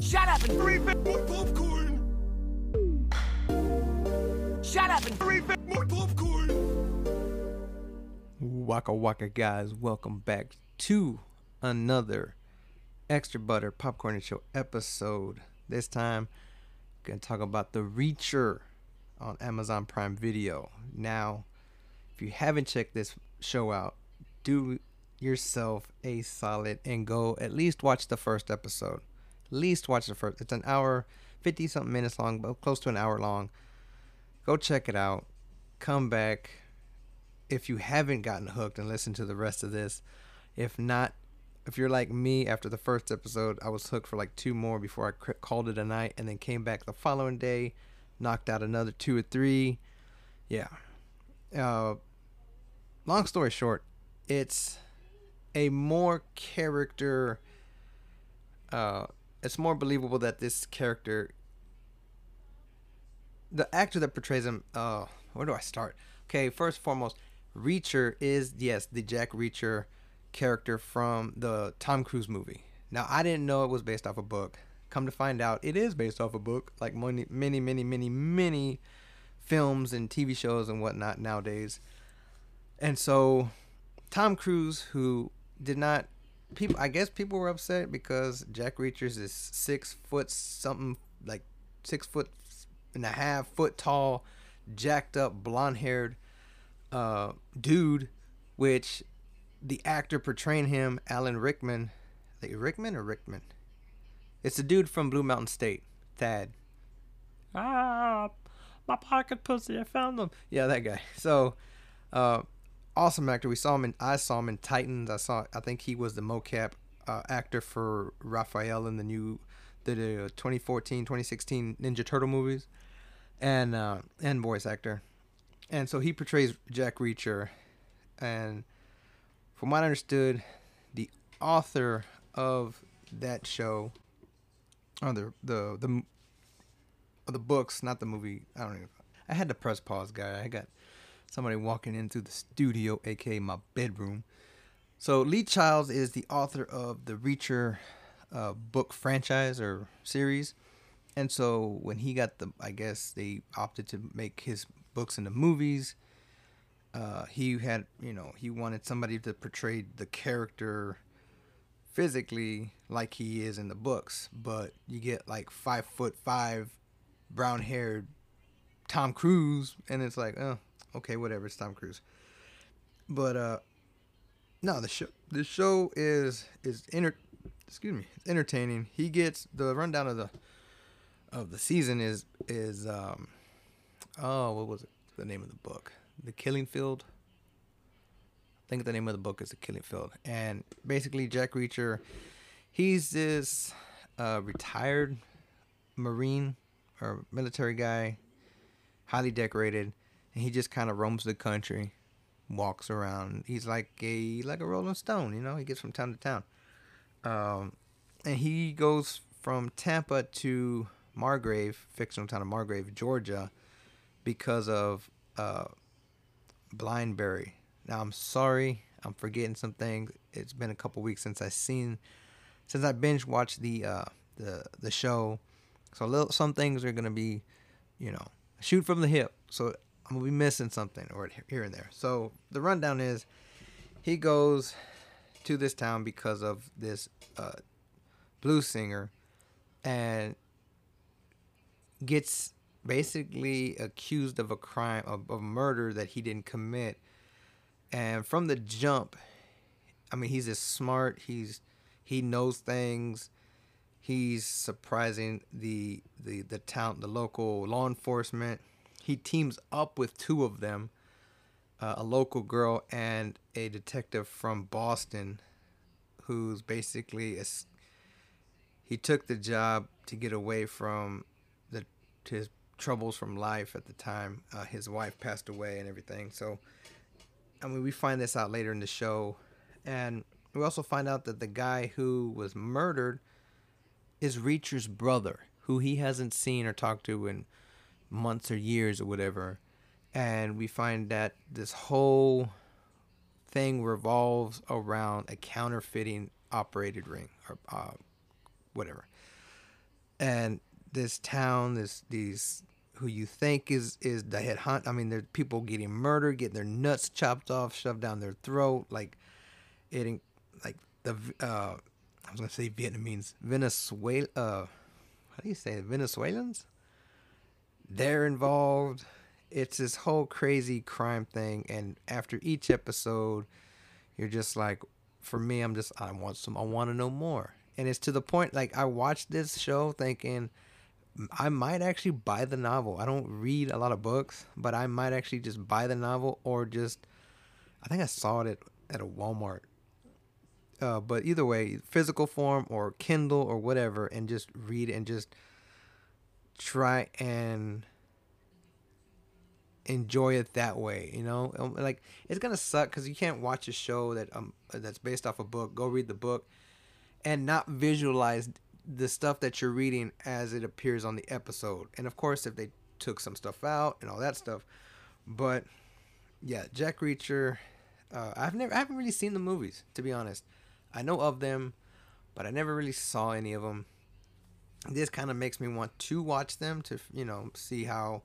Shut up and bit more popcorn. shut up and bit more popcorn. Waka waka guys, welcome back to another extra butter popcorn and show episode. This time, gonna talk about the Reacher on Amazon Prime Video. Now, if you haven't checked this show out, do yourself a solid and go at least watch the first episode. Least watch the first. It's an hour, fifty something minutes long, but close to an hour long. Go check it out. Come back if you haven't gotten hooked and listen to the rest of this. If not, if you're like me after the first episode, I was hooked for like two more before I called it a night and then came back the following day, knocked out another two or three. Yeah. Uh, long story short, it's a more character. Uh, it's more believable that this character, the actor that portrays him. Uh, where do I start? Okay, first and foremost, Reacher is yes the Jack Reacher character from the Tom Cruise movie. Now I didn't know it was based off a book. Come to find out, it is based off a book, like many, many, many, many, many films and TV shows and whatnot nowadays. And so, Tom Cruise, who did not, people, I guess people were upset because Jack Reacher's is six foot something, like six foot and a half foot tall, jacked up, blonde haired uh, dude, which the actor portraying him, Alan Rickman, like Rickman or Rickman? It's the dude from Blue Mountain State, Thad. Ah, my pocket pussy, I found them. Yeah, that guy. So, uh, awesome actor. We saw him in, I saw him in Titans. I saw, I think he was the mocap uh, actor for Raphael in the new, the, the 2014, 2016 Ninja Turtle movies, and uh, and voice actor and so he portrays Jack Reacher, and from what I understood, the author of that show, or the the the, the books, not the movie. I don't even. I had to press pause, guy. I got somebody walking in through the studio, aka my bedroom. So Lee Childs is the author of the Reacher uh, book franchise or series. And so when he got the, I guess they opted to make his books into movies. Uh, he had, you know, he wanted somebody to portray the character physically like he is in the books, but you get like five foot five, brown haired Tom Cruise, and it's like, oh, okay, whatever, it's Tom Cruise. But uh, no, the show, the show is is enter, excuse me, it's entertaining. He gets the rundown of the of the season is is um oh what was it? The name of the book. The killing field? I think the name of the book is the killing field. And basically jack reacher he's this uh retired marine or military guy highly decorated he just kind of roams the country walks around he's like a like a rolling stone you know he gets from town to town um and he goes from tampa to Margrave, fictional town of Margrave, Georgia, because of uh, Blindberry. Now I'm sorry, I'm forgetting some things. It's been a couple weeks since I seen, since I binge watched the uh, the the show. So little, some things are gonna be, you know, shoot from the hip. So I'm gonna be missing something or here and there. So the rundown is, he goes to this town because of this uh, blues singer, and gets basically accused of a crime of, of murder that he didn't commit. And from the jump i mean he's as smart. He's he knows things. He's surprising the the the town the local law enforcement he teams up with two of them uh, a local girl and a detective from boston who's basically a, he took the job to get away from the his troubles from life at the time. Uh, his wife passed away and everything. So, I mean, we find this out later in the show, and we also find out that the guy who was murdered is Reacher's brother, who he hasn't seen or talked to in months or years or whatever. And we find that this whole thing revolves around a counterfeiting operated ring or uh, whatever. and this town, this these who you think is is the head hunt. I mean, there's people getting murdered, getting their nuts chopped off, shoved down their throat, like it, like the uh, I was gonna say Vietnamese, Venezuela. Uh, how do you say it? Venezuelans? They're involved. It's this whole crazy crime thing, and after each episode, you're just like, for me, I'm just I want some, I want to know more, and it's to the point like I watched this show thinking. I might actually buy the novel. I don't read a lot of books, but I might actually just buy the novel or just I think I saw it at, at a Walmart. Uh, but either way, physical form or Kindle or whatever, and just read and just try and enjoy it that way. You know, Um, like it's gonna suck because you can't watch a show that um that's based off a book. Go read the book and not visualize the stuff that you're reading as it appears on the episode. And of course, if they took some stuff out and all that stuff, but yeah, Jack Reacher. Uh, I've never, I haven't really seen the movies to be honest. I know of them, but I never really saw any of them. This kind of makes me want to watch them to you know see how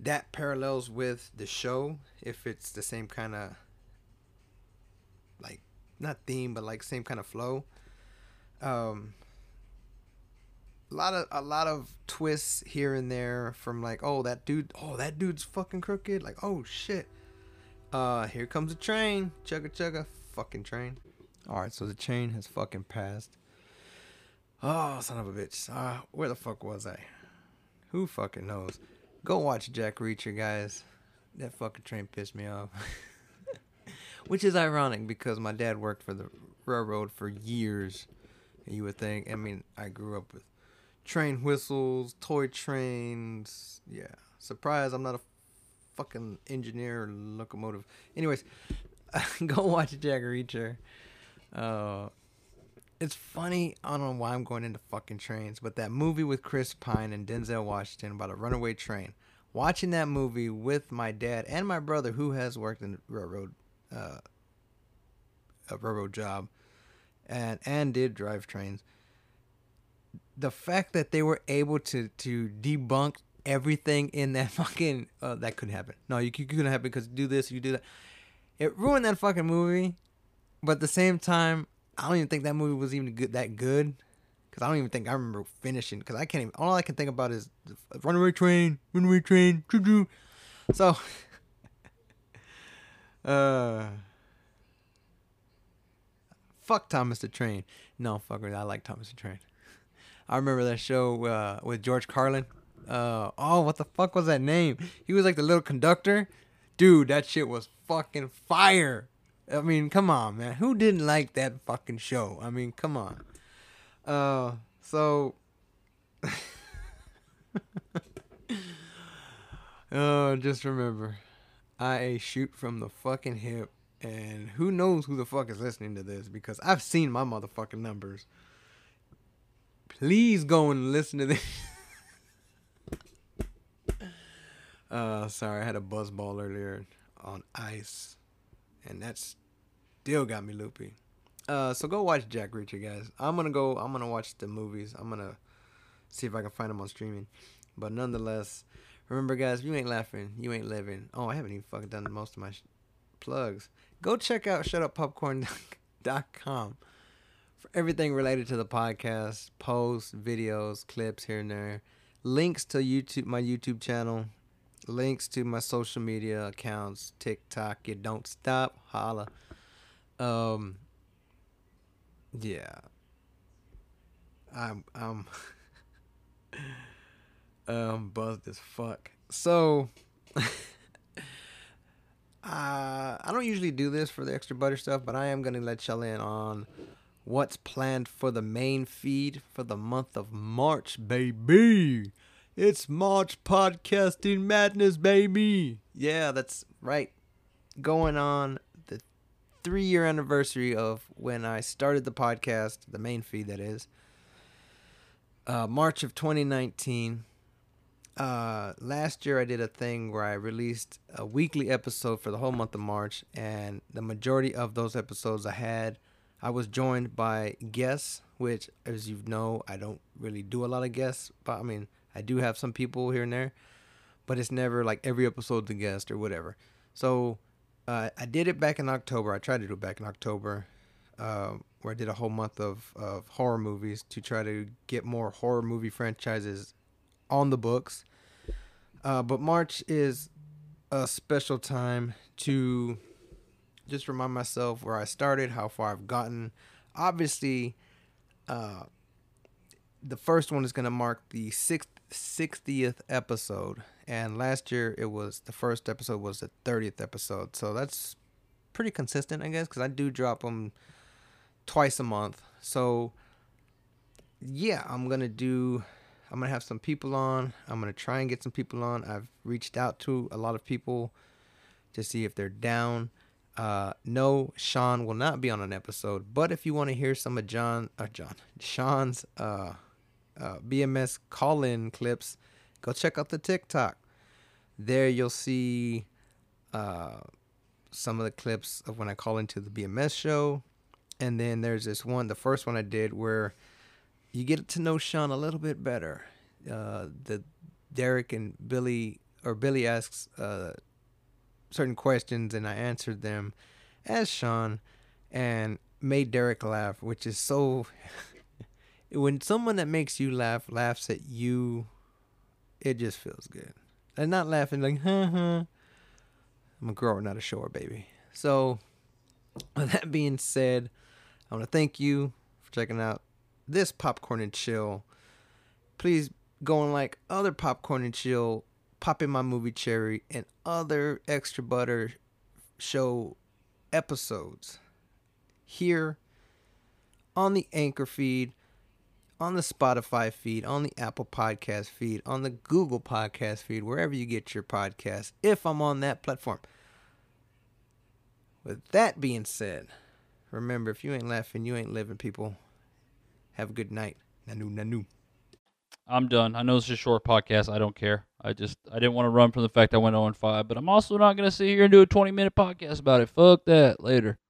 that parallels with the show if it's the same kind of like not theme but like same kind of flow. Um, a lot of a lot of twists here and there from like oh that dude oh that dude's fucking crooked like oh shit. Uh here comes a train chugga chugga fucking train. All right so the train has fucking passed oh son of a bitch uh where the fuck was i who fucking knows go watch jack reacher guys that fucking train pissed me off which is ironic because my dad worked for the railroad for years you would think i mean i grew up with train whistles, toy trains. Yeah. Surprise, I'm not a fucking engineer or locomotive. Anyways, go watch Jack Reacher. Uh, it's funny. I don't know why I'm going into fucking trains, but that movie with Chris Pine and Denzel Washington about a runaway train. Watching that movie with my dad and my brother, who has worked in railroad, uh, a railroad job, and and did drive trains the fact that they were able to to debunk everything in that fucking uh, that couldn't happen. No, you, couldn't happen because you do this, you do that. It ruined that fucking movie. But at the same time, I don't even think that movie was even good that good. Cause I don't even think I remember finishing. Cause I can't even. All I can think about is runaway train, runaway train, choo choo. So, uh, fuck Thomas the Train. No, fucker, I like Thomas the Train. I remember that show uh, with George Carlin. Uh, oh, what the fuck was that name? He was like the little conductor. Dude, that shit was fucking fire. I mean, come on, man. Who didn't like that fucking show? I mean, come on. Uh, so. oh, just remember, I shoot from the fucking hip, and who knows who the fuck is listening to this because I've seen my motherfucking numbers please go and listen to this. uh, sorry, I had a buzz ball earlier on ice, and that still got me loopy. Uh, so go watch Jack Reacher, guys. I'm gonna go. I'm gonna watch the movies. I'm gonna see if I can find them on streaming. But nonetheless, remember, guys, if you ain't laughing, you ain't living. Oh, I haven't even fucking done most of my sh- plugs. Go check out shutuppopcorn.com for everything related to the podcast, posts, videos, clips here and there, links to YouTube, my YouTube channel, links to my social media accounts, TikTok. You don't stop, holla. Um, yeah, I'm I'm um buzzed as fuck. So. Uh, I don't usually do this for the extra butter stuff, but I am gonna let y'all in on what's planned for the main feed for the month of March, baby. It's March podcasting madness, baby. Yeah, that's right. Going on the three year anniversary of when I started the podcast, the main feed, that is. Uh, March of 2019. Uh, last year I did a thing where I released a weekly episode for the whole month of March, and the majority of those episodes I had I was joined by guests which, as you know, I don't really do a lot of guests. But I mean, I do have some people here and there, but it's never like every episode the guest or whatever. So uh, I did it back in October. I tried to do it back in October, uh, where I did a whole month of, of horror movies to try to get more horror movie franchises on the books. Uh, but March is a special time to just remind myself where I started, how far I've gotten. Obviously, uh, the first one is going to mark the sixth, 60th episode. And last year, it was the first episode was the 30th episode. So that's pretty consistent, I guess, because I do drop them twice a month. So, yeah, I'm going to do I'm gonna have some people on. I'm gonna try and get some people on. I've reached out to a lot of people to see if they're down. Uh, no, Sean will not be on an episode. But if you want to hear some of John, uh, John, Sean's uh, uh, BMS call-in clips, go check out the TikTok. There you'll see uh, some of the clips of when I call into the BMS show, and then there's this one, the first one I did where you get to know Sean a little bit better. Uh, the Derek and Billy or Billy asks uh, certain questions and I answered them as Sean and made Derek laugh, which is so. when someone that makes you laugh laughs at you, it just feels good. And not laughing like, huh, huh. I'm a grower, not a shower, baby. So, with that being said, I want to thank you for checking out this popcorn and chill, please go and like other popcorn and chill, pop in my movie cherry, and other extra butter show episodes here on the Anchor feed, on the Spotify feed, on the Apple Podcast feed, on the Google Podcast feed, wherever you get your podcast, if I'm on that platform. With that being said, remember if you ain't laughing, you ain't living, people. Have a good night. Nanu, nanu. I'm done. I know is a short podcast. I don't care. I just I didn't want to run from the fact I went on 5, but I'm also not to sit here and do a 20 minute podcast about it. Fuck that. Later.